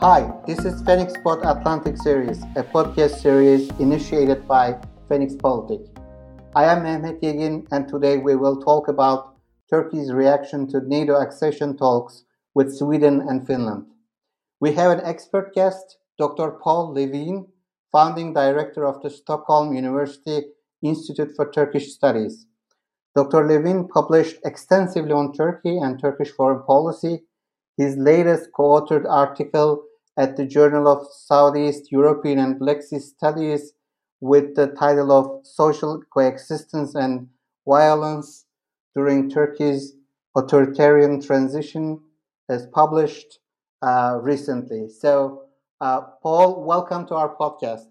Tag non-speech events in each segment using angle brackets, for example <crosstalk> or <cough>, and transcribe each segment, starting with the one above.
Hi, this is Phoenix Pod Atlantic Series, a podcast series initiated by Feniks Politik. I am Mehmet Yegin, and today we will talk about Turkey's reaction to NATO accession talks with Sweden and Finland. We have an expert guest, Dr. Paul Levin, founding director of the Stockholm University Institute for Turkish Studies. Dr. Levin published extensively on Turkey and Turkish foreign policy. His latest co authored article at the Journal of Southeast European and Black Sea Studies with the title of Social Coexistence and Violence During Turkey's Authoritarian Transition is published uh, recently. So, uh, Paul, welcome to our podcast.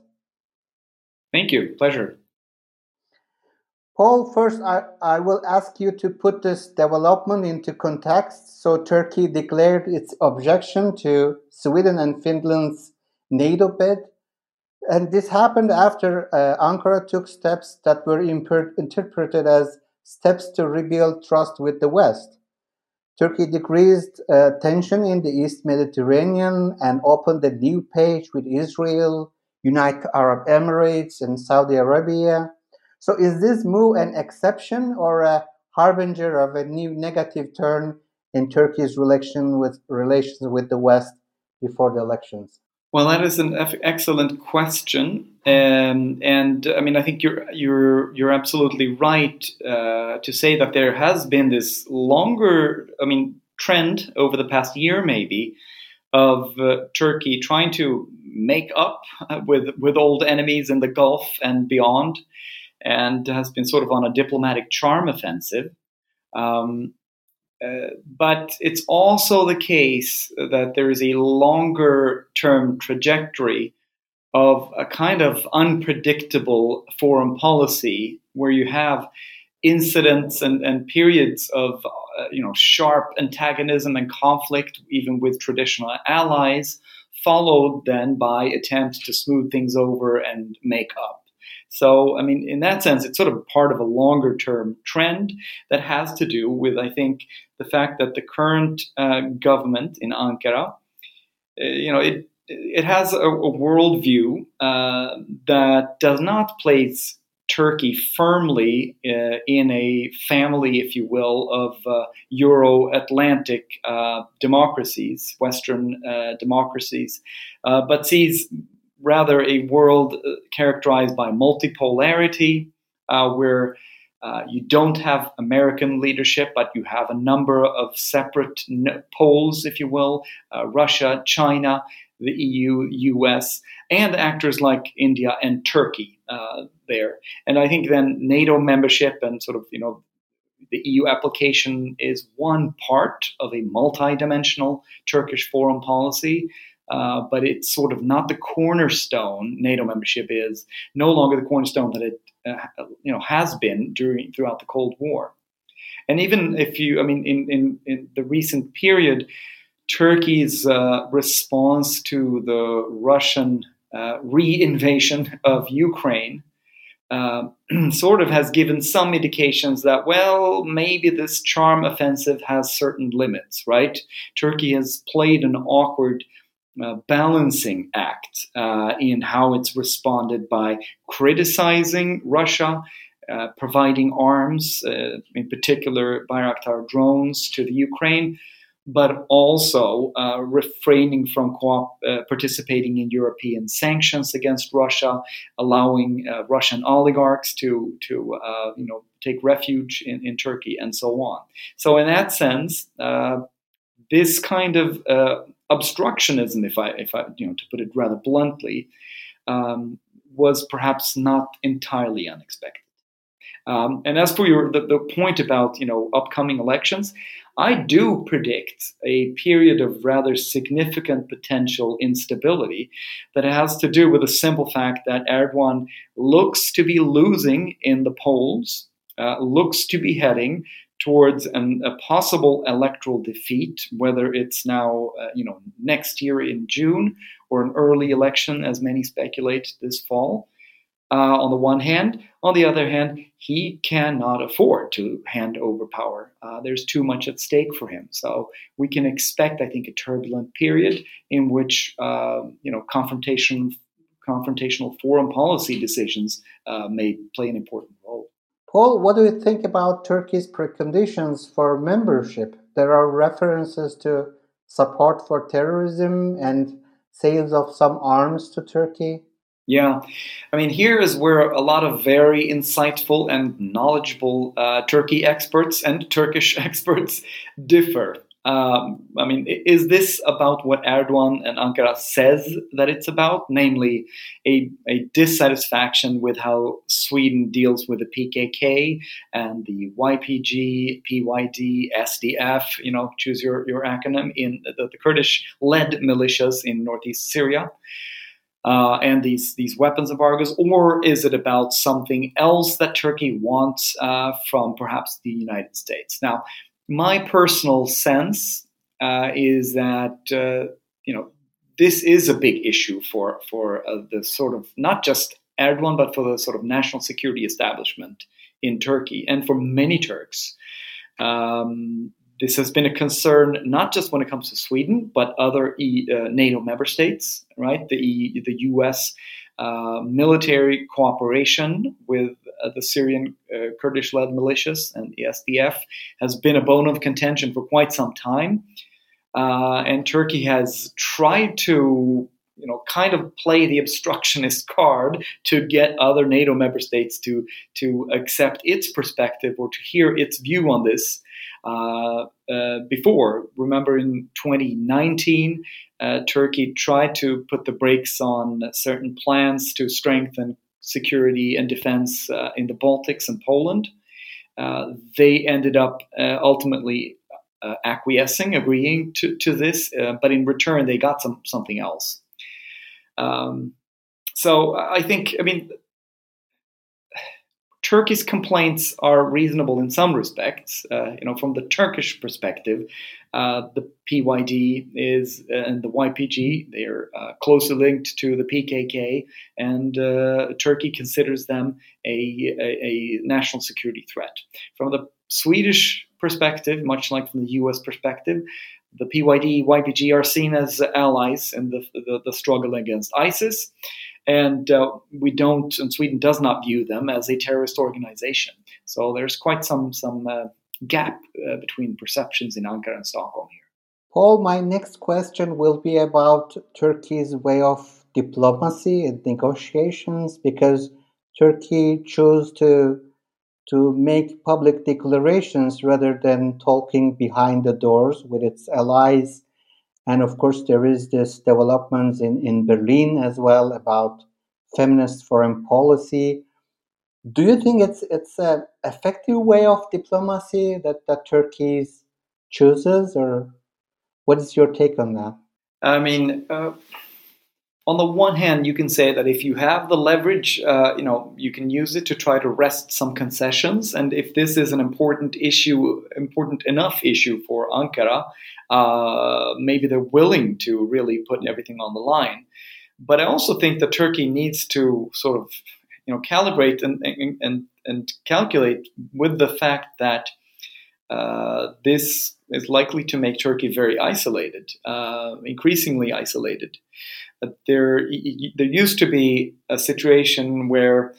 Thank you. Pleasure. Paul, first, I, I will ask you to put this development into context. So, Turkey declared its objection to Sweden and Finland's NATO bid. And this happened after uh, Ankara took steps that were imper- interpreted as steps to rebuild trust with the West. Turkey decreased uh, tension in the East Mediterranean and opened a new page with Israel, United Arab Emirates, and Saudi Arabia. So, is this move an exception or a harbinger of a new negative turn in Turkey's relation with relations with the West before the elections? Well, that is an excellent question, um, and I mean, I think you're you're you're absolutely right uh, to say that there has been this longer, I mean, trend over the past year, maybe, of uh, Turkey trying to make up with with old enemies in the Gulf and beyond, and has been sort of on a diplomatic charm offensive. Um, uh, but it's also the case that there is a longer term trajectory of a kind of unpredictable foreign policy where you have incidents and, and periods of uh, you know sharp antagonism and conflict even with traditional allies followed then by attempts to smooth things over and make up so, I mean, in that sense, it's sort of part of a longer term trend that has to do with, I think, the fact that the current uh, government in Ankara, uh, you know, it it has a, a worldview uh, that does not place Turkey firmly uh, in a family, if you will, of uh, Euro Atlantic uh, democracies, Western democracies, but sees rather a world uh, characterized by multipolarity, uh, where uh, you don't have American leadership, but you have a number of separate poles, if you will uh, Russia, China, the EU, US, and actors like India and Turkey uh, there. And I think then NATO membership and sort of, you know, the EU application is one part of a multidimensional Turkish foreign policy. Uh, but it's sort of not the cornerstone. NATO membership is no longer the cornerstone that it uh, you know has been during throughout the Cold War. And even if you, I mean, in in, in the recent period, Turkey's uh, response to the Russian uh, re-invasion of Ukraine. Uh, <clears throat> sort of has given some indications that, well, maybe this charm offensive has certain limits, right? Turkey has played an awkward uh, balancing act uh, in how it's responded by criticizing Russia, uh, providing arms, uh, in particular Bayraktar drones, to the Ukraine, but also uh, refraining from co- participating in European sanctions against Russia, allowing Russian oligarchs to to you know take refuge in, in Turkey, and so on. So in that sense this kind of uh, obstructionism, if I, if I, you know, to put it rather bluntly, um, was perhaps not entirely unexpected. Um, and as for your the, the point about you know upcoming elections, I do predict a period of rather significant potential instability that has to do with the simple fact that Erdogan looks to be losing in the polls, uh, looks to be heading towards an, a possible electoral defeat, whether it's now, uh, you know, next year in June or an early election, as many speculate this fall. uh, on the one hand. On the other hand, he cannot afford to hand over power. Uh, there's too much at stake for him. So we can expect, I think, a turbulent period in which uh, you know confrontation, confrontational foreign policy decisions uh, may play an important role. Paul, what do you think about Turkey's preconditions for membership? There are references to support for terrorism and sales of some arms to Turkey. Yeah, I mean, here is where a lot of very insightful and knowledgeable uh, Turkey experts and Turkish <laughs> experts differ. Um, I mean, is this about what Erdogan and Ankara says that it's about, namely a, a dissatisfaction with how Sweden deals with the PKK and the YPG, PYD, SDF, you know, choose your, your acronym, in the, the Kurdish-led militias in northeast Syria? Uh, and these these weapons embargoes, or is it about something else that Turkey wants uh, from perhaps the United States? Now, my personal sense uh, is that uh, you know this is a big issue for for uh, the sort of not just Erdogan but for the sort of national security establishment in Turkey and for many Turks. Um, this has been a concern not just when it comes to Sweden but other e, uh, NATO member states. Right, the e, the U.S. Uh, military cooperation with the Syrian uh, Kurdish led militias and the SDF has been a bone of contention for quite some time. Uh, and Turkey has tried to you know, kind of play the obstructionist card to get other NATO member states to to accept its perspective or to hear its view on this. Uh, uh, before, remember in 2019, uh, Turkey tried to put the brakes on certain plans to strengthen security and defense uh, in the Baltics and Poland. Uh, they ended up uh, ultimately uh, acquiescing, agreeing to, to this, uh, but in return, they got some something else. Um, so I think, I mean, Turkey's complaints are reasonable in some respects. Uh, you know, from the Turkish perspective, uh, the PYD is uh, and the YPG they're uh, closely linked to the PKK, and uh, Turkey considers them a, a, a, national security threat. From the Swedish perspective, much like from the U.S. perspective, the PYD YPG are seen as allies in the, the, the struggle against ISIS and uh, we don't, and Sweden does not view them as a terrorist organization. So there's quite some some uh, gap uh, between perceptions in Ankara and Stockholm here. Paul, my next question will be about Turkey's way of diplomacy and negotiations because Turkey chose to to make public declarations rather than talking behind the doors with its allies and of course, there is this developments in, in Berlin as well about feminist foreign policy. Do you think it's it's an effective way of diplomacy that, that Turkey chooses, or what is your take on that? I mean, uh, on the one hand, you can say that if you have the leverage, uh, you know, you can use it to try to wrest some concessions. And if this is an important issue, important enough issue for Ankara, uh, maybe they're willing to really put everything on the line. But I also think that Turkey needs to sort of, you know, calibrate and and and calculate with the fact that uh, this is likely to make Turkey very isolated, uh, increasingly isolated. There, there used to be a situation where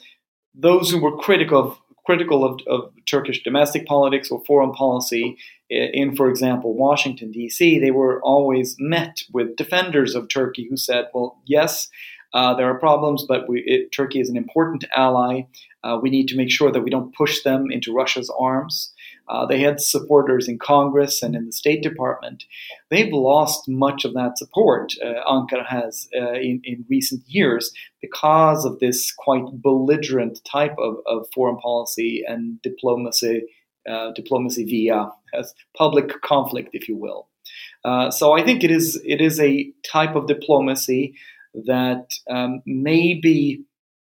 those who were critical of critical of, of, Turkish domestic politics or foreign policy in, for example, Washington, D.C., they were always met with defenders of Turkey who said, well, yes, uh, there are problems, but we, it, Turkey is an important ally. Uh, we need to make sure that we don't push them into Russia's arms. Uh, they had supporters in Congress and in the State Department. They've lost much of that support uh, Ankara has uh, in, in, recent years because of this quite belligerent type of, of foreign policy and diplomacy, uh, diplomacy via public conflict, if you will. Uh, so I think it is it is a type of diplomacy that um, may be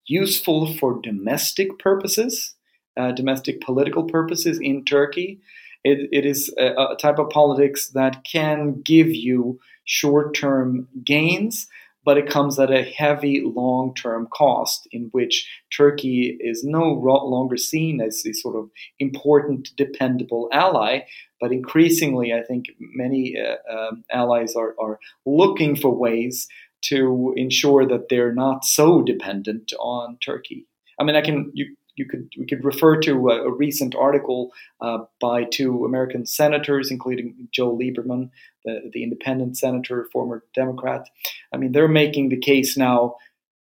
useful for domestic purposes uh, domestic political purposes in Turkey. It, it is a, a, type of politics that can give you short term gains, but it comes at a heavy long term cost in which Turkey is no longer seen as a sort of important, dependable ally. But increasingly, I think many uh, um, allies are, are looking for ways to ensure that they're not so dependent on Turkey. I mean, I can you you could we could refer to a, a recent article uh, by two American senators, including Joe Lieberman, the, the independent senator, former Democrat. I mean, they're making the case now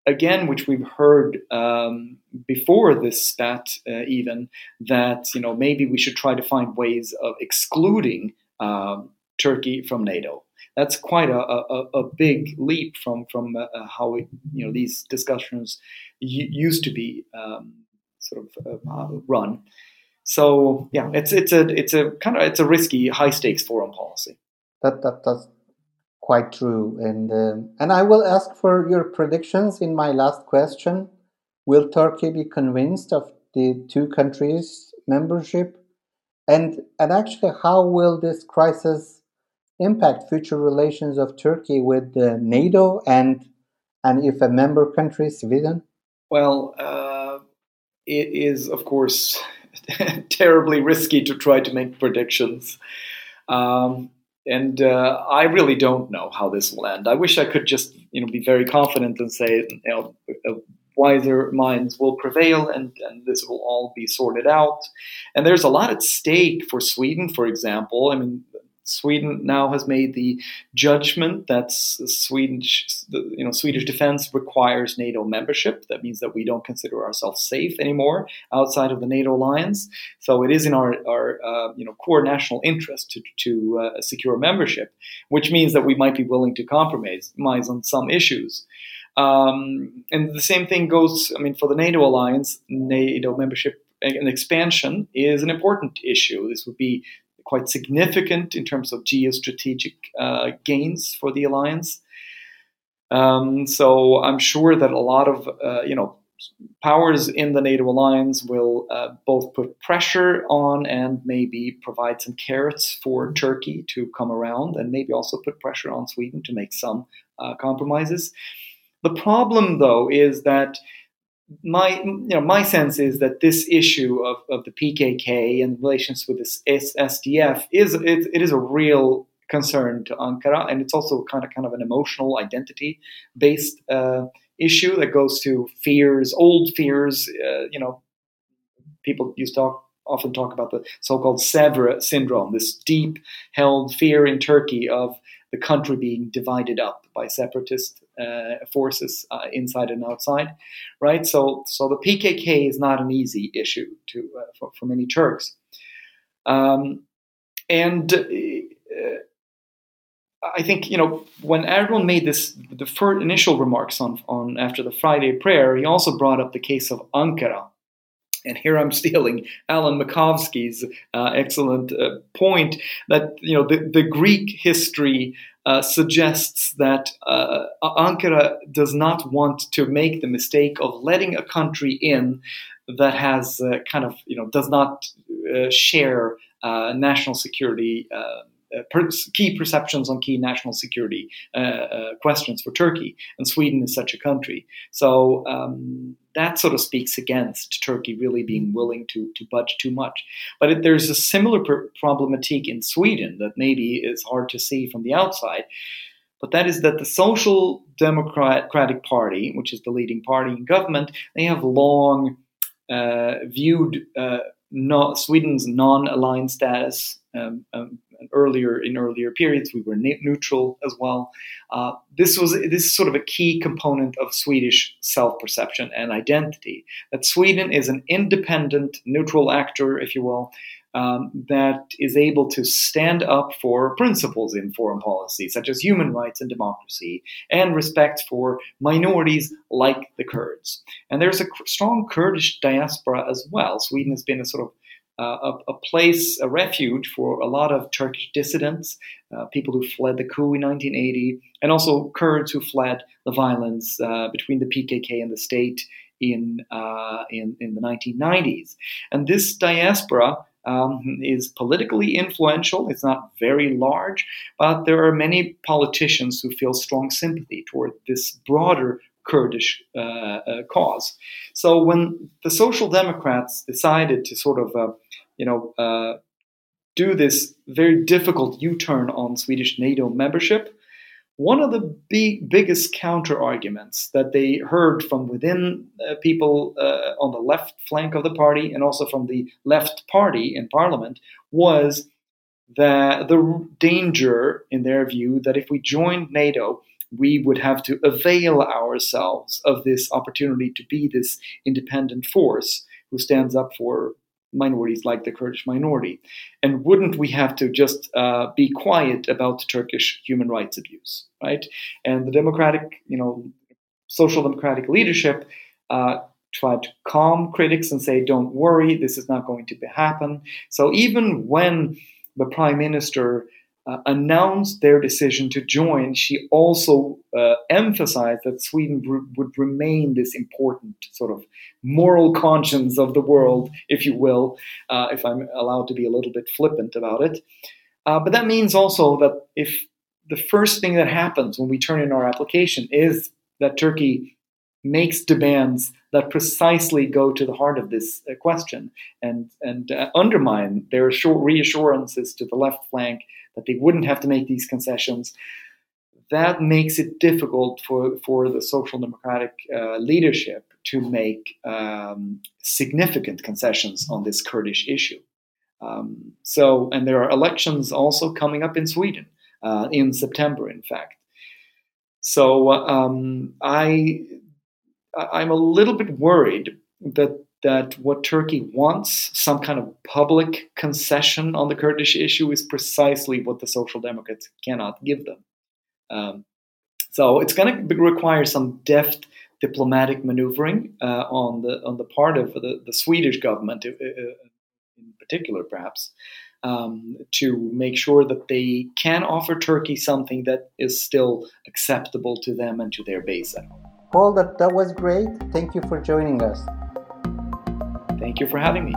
again, which we've heard um, before this stat, uh, even that you know maybe we should try to find ways of excluding um, Turkey from NATO. That's quite a, a, a big leap from from uh, how you know these discussions used to be um, sort of uh, run. So yeah, it's it's a it's a kind of it's a risky, high stakes foreign policy. That that that's quite true, and uh, and I will ask for your predictions in my last question. Will Turkey be convinced of the two countries' membership, and and actually, how will this crisis impact future relations of Turkey with uh, NATO and and if a member country, Sweden? Well. Uh it is, of course, <laughs> terribly risky to try to make predictions. Um, and uh, I really don't know how this will end. I wish I could just, you know, be very confident and say, you know, uh, wiser minds will prevail and, and this will all be sorted out. And there's a lot at stake for Sweden, for example. I mean, Sweden now has made the judgment that Swedish, you know, Swedish defense requires NATO membership. That means that we don't consider ourselves safe anymore outside of the NATO alliance. So it is in our, our uh, you know, core national interest to, to uh, secure membership, which means that we might be willing to compromise on some issues. Um, and the same thing goes, I mean, for the NATO alliance, NATO membership and expansion is an important issue. This would be quite significant in terms of geostrategic uh, gains for the alliance. Um, so I'm sure that a lot of uh, you know powers in the NATO alliance will uh, both put pressure on and maybe provide some carrots for Turkey to come around, and maybe also put pressure on Sweden to make some uh, compromises. The problem, though, is that my you know my sense is that this issue of, of the PKK and relations with this SDF is it, it is a real concern to Ankara, and it's also kind of kind of an emotional identity based uh, issue that goes to fears, old fears. Uh, you know, people used to talk, often talk about the so-called Sèvres syndrome, this deep held fear in Turkey of the country being divided up by separatist uh, forces uh, inside and outside, right? So, so the PKK is not an easy issue to uh, for, for, many Turks, um, and uh, I think you know when Erdogan made this the first initial remarks on on after the Friday prayer, he also brought up the case of Ankara. And here I'm <laughs> stealing Alan Makovsky's uh, excellent uh, point that you know the, the Greek history uh, suggests that uh, Ankara does not want to make the mistake of letting a country in that has uh, kind of you know does not uh, share uh, national security. Per- key perceptions on key national security questions for Turkey, and Sweden is such a country. So um, that sort of speaks against Turkey really being willing to, to budge too much. But it, there's a similar pr- problematique in Sweden that maybe is hard to see from the outside. But that is that the Social Democratic Party, which is the leading party in government, they have long uh, viewed uh, Sweden's non-aligned status um, um, earlier in earlier periods we were neutral as well. Uh, this was this is sort of a key component of Swedish self-perception and identity. That Sweden is an independent, neutral actor, if you will, um, that is able to stand up for principles in foreign policy, such as human rights and democracy, and respect for minorities like the Kurds. And there's a strong Kurdish diaspora as well. Sweden has been a sort of a, a, place, a refuge for a lot of Turkish dissidents, uh, people who fled the coup in 1980, and also Kurds who fled the violence uh, between the PKK and the state in, uh, in, in the 1990s. And this diaspora um, is politically influential. It's not very large, but there are many politicians who feel strong sympathy toward this broader Kurdish uh, uh, cause. So when the Social Democrats decided to sort of, uh, you know, uh, do this very difficult U-turn on Swedish NATO membership, one of the big, biggest counter arguments that they heard from within uh, people uh, on the left flank of the party and also from the left party in parliament was that the danger, in their view, that if we joined NATO, we would have to avail ourselves of this opportunity to be this independent force who stands up for minorities like the Kurdish minority? And wouldn't we have to just uh, be quiet about the Turkish human rights abuse, right? And the democratic, you know, social democratic leadership uh, tried to calm critics and say, "Don't worry, this is not going to happen." So even when the prime minister uh, announced their decision to join, she also uh, emphasized that Sweden r- would remain this important sort of moral conscience of the world, if you will, uh, if I'm allowed to be a little bit flippant about it. Uh, but that means also that if the first thing that happens when we turn in our application is that Turkey makes demands that precisely go to the heart of this uh, question and and uh, undermine their reassurances to the left flank that they wouldn't have to make these concessions. That makes it difficult for, for the social democratic uh, leadership to make um, significant concessions on this Kurdish issue. Um, so, and there are elections also coming up in Sweden uh, in September, in fact. So, um, I I'm a little bit worried that that what Turkey wants, some kind of public concession on the Kurdish issue, is precisely what the Social Democrats cannot give them. Um, so it's going to require some deft diplomatic maneuvering uh, on the on the part of the, the Swedish government, uh, uh, in particular, perhaps, um, to make sure that they can offer Turkey something that is still acceptable to them and to their base at home. Paul, that, that was great. Thank you for joining us. Thank you for having me.